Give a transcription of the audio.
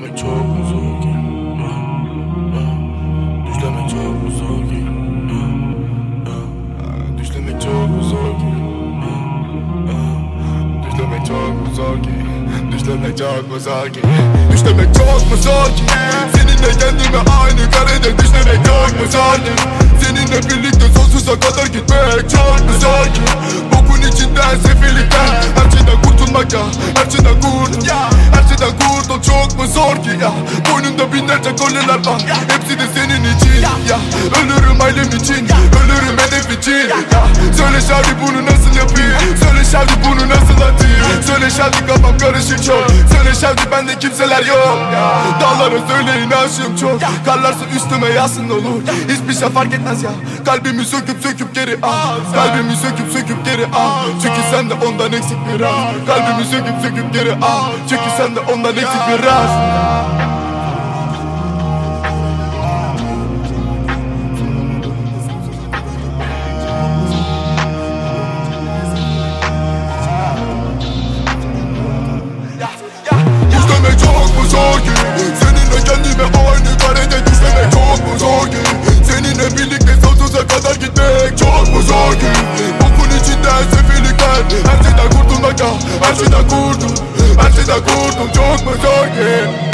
Düşlemek çok mu zor ki? Düşlemek çok mu zor ki? Düşlemek çok mu zor ki? Düşlemek çok mu zor ki? Düşlemek çok mu zor ki? Düşlemek çok mu zor ki? Seninle kendime aynı karede düşlemek çok mu zor ki? Seninle birlikte sonsuza kadar gitmek çok mu zor ki? Bokun içinden sefillikten Her şeyden kurtulmak ya Her şeyden kurt ya Her şeyden kurt o çok mu zor ki ya? Boynunda binlerce kolyeler var. Hepsi de senin için ya. Ölürüm ailem için. Ölürüm hedef için ya. Söyle şarkı bunu nasıl yapayım? Söyle şarkı bunu Söyle şarkı kafam karışık çok. Söyle şarkı bende kimseler yok. Dağlara söyleyin aşığım çok. Karlarsa üstüme yasın olur. Hiçbir şey fark etmez ya. Kalbimi söküp söküp geri al. Kalbimi söküp söküp geri al. Çünkü sen de ondan eksik biraz. Kalbimi söküp söküp geri al. Çünkü sen de ondan eksik biraz da kurdum Ben size kurdum. Çok mu zor ki?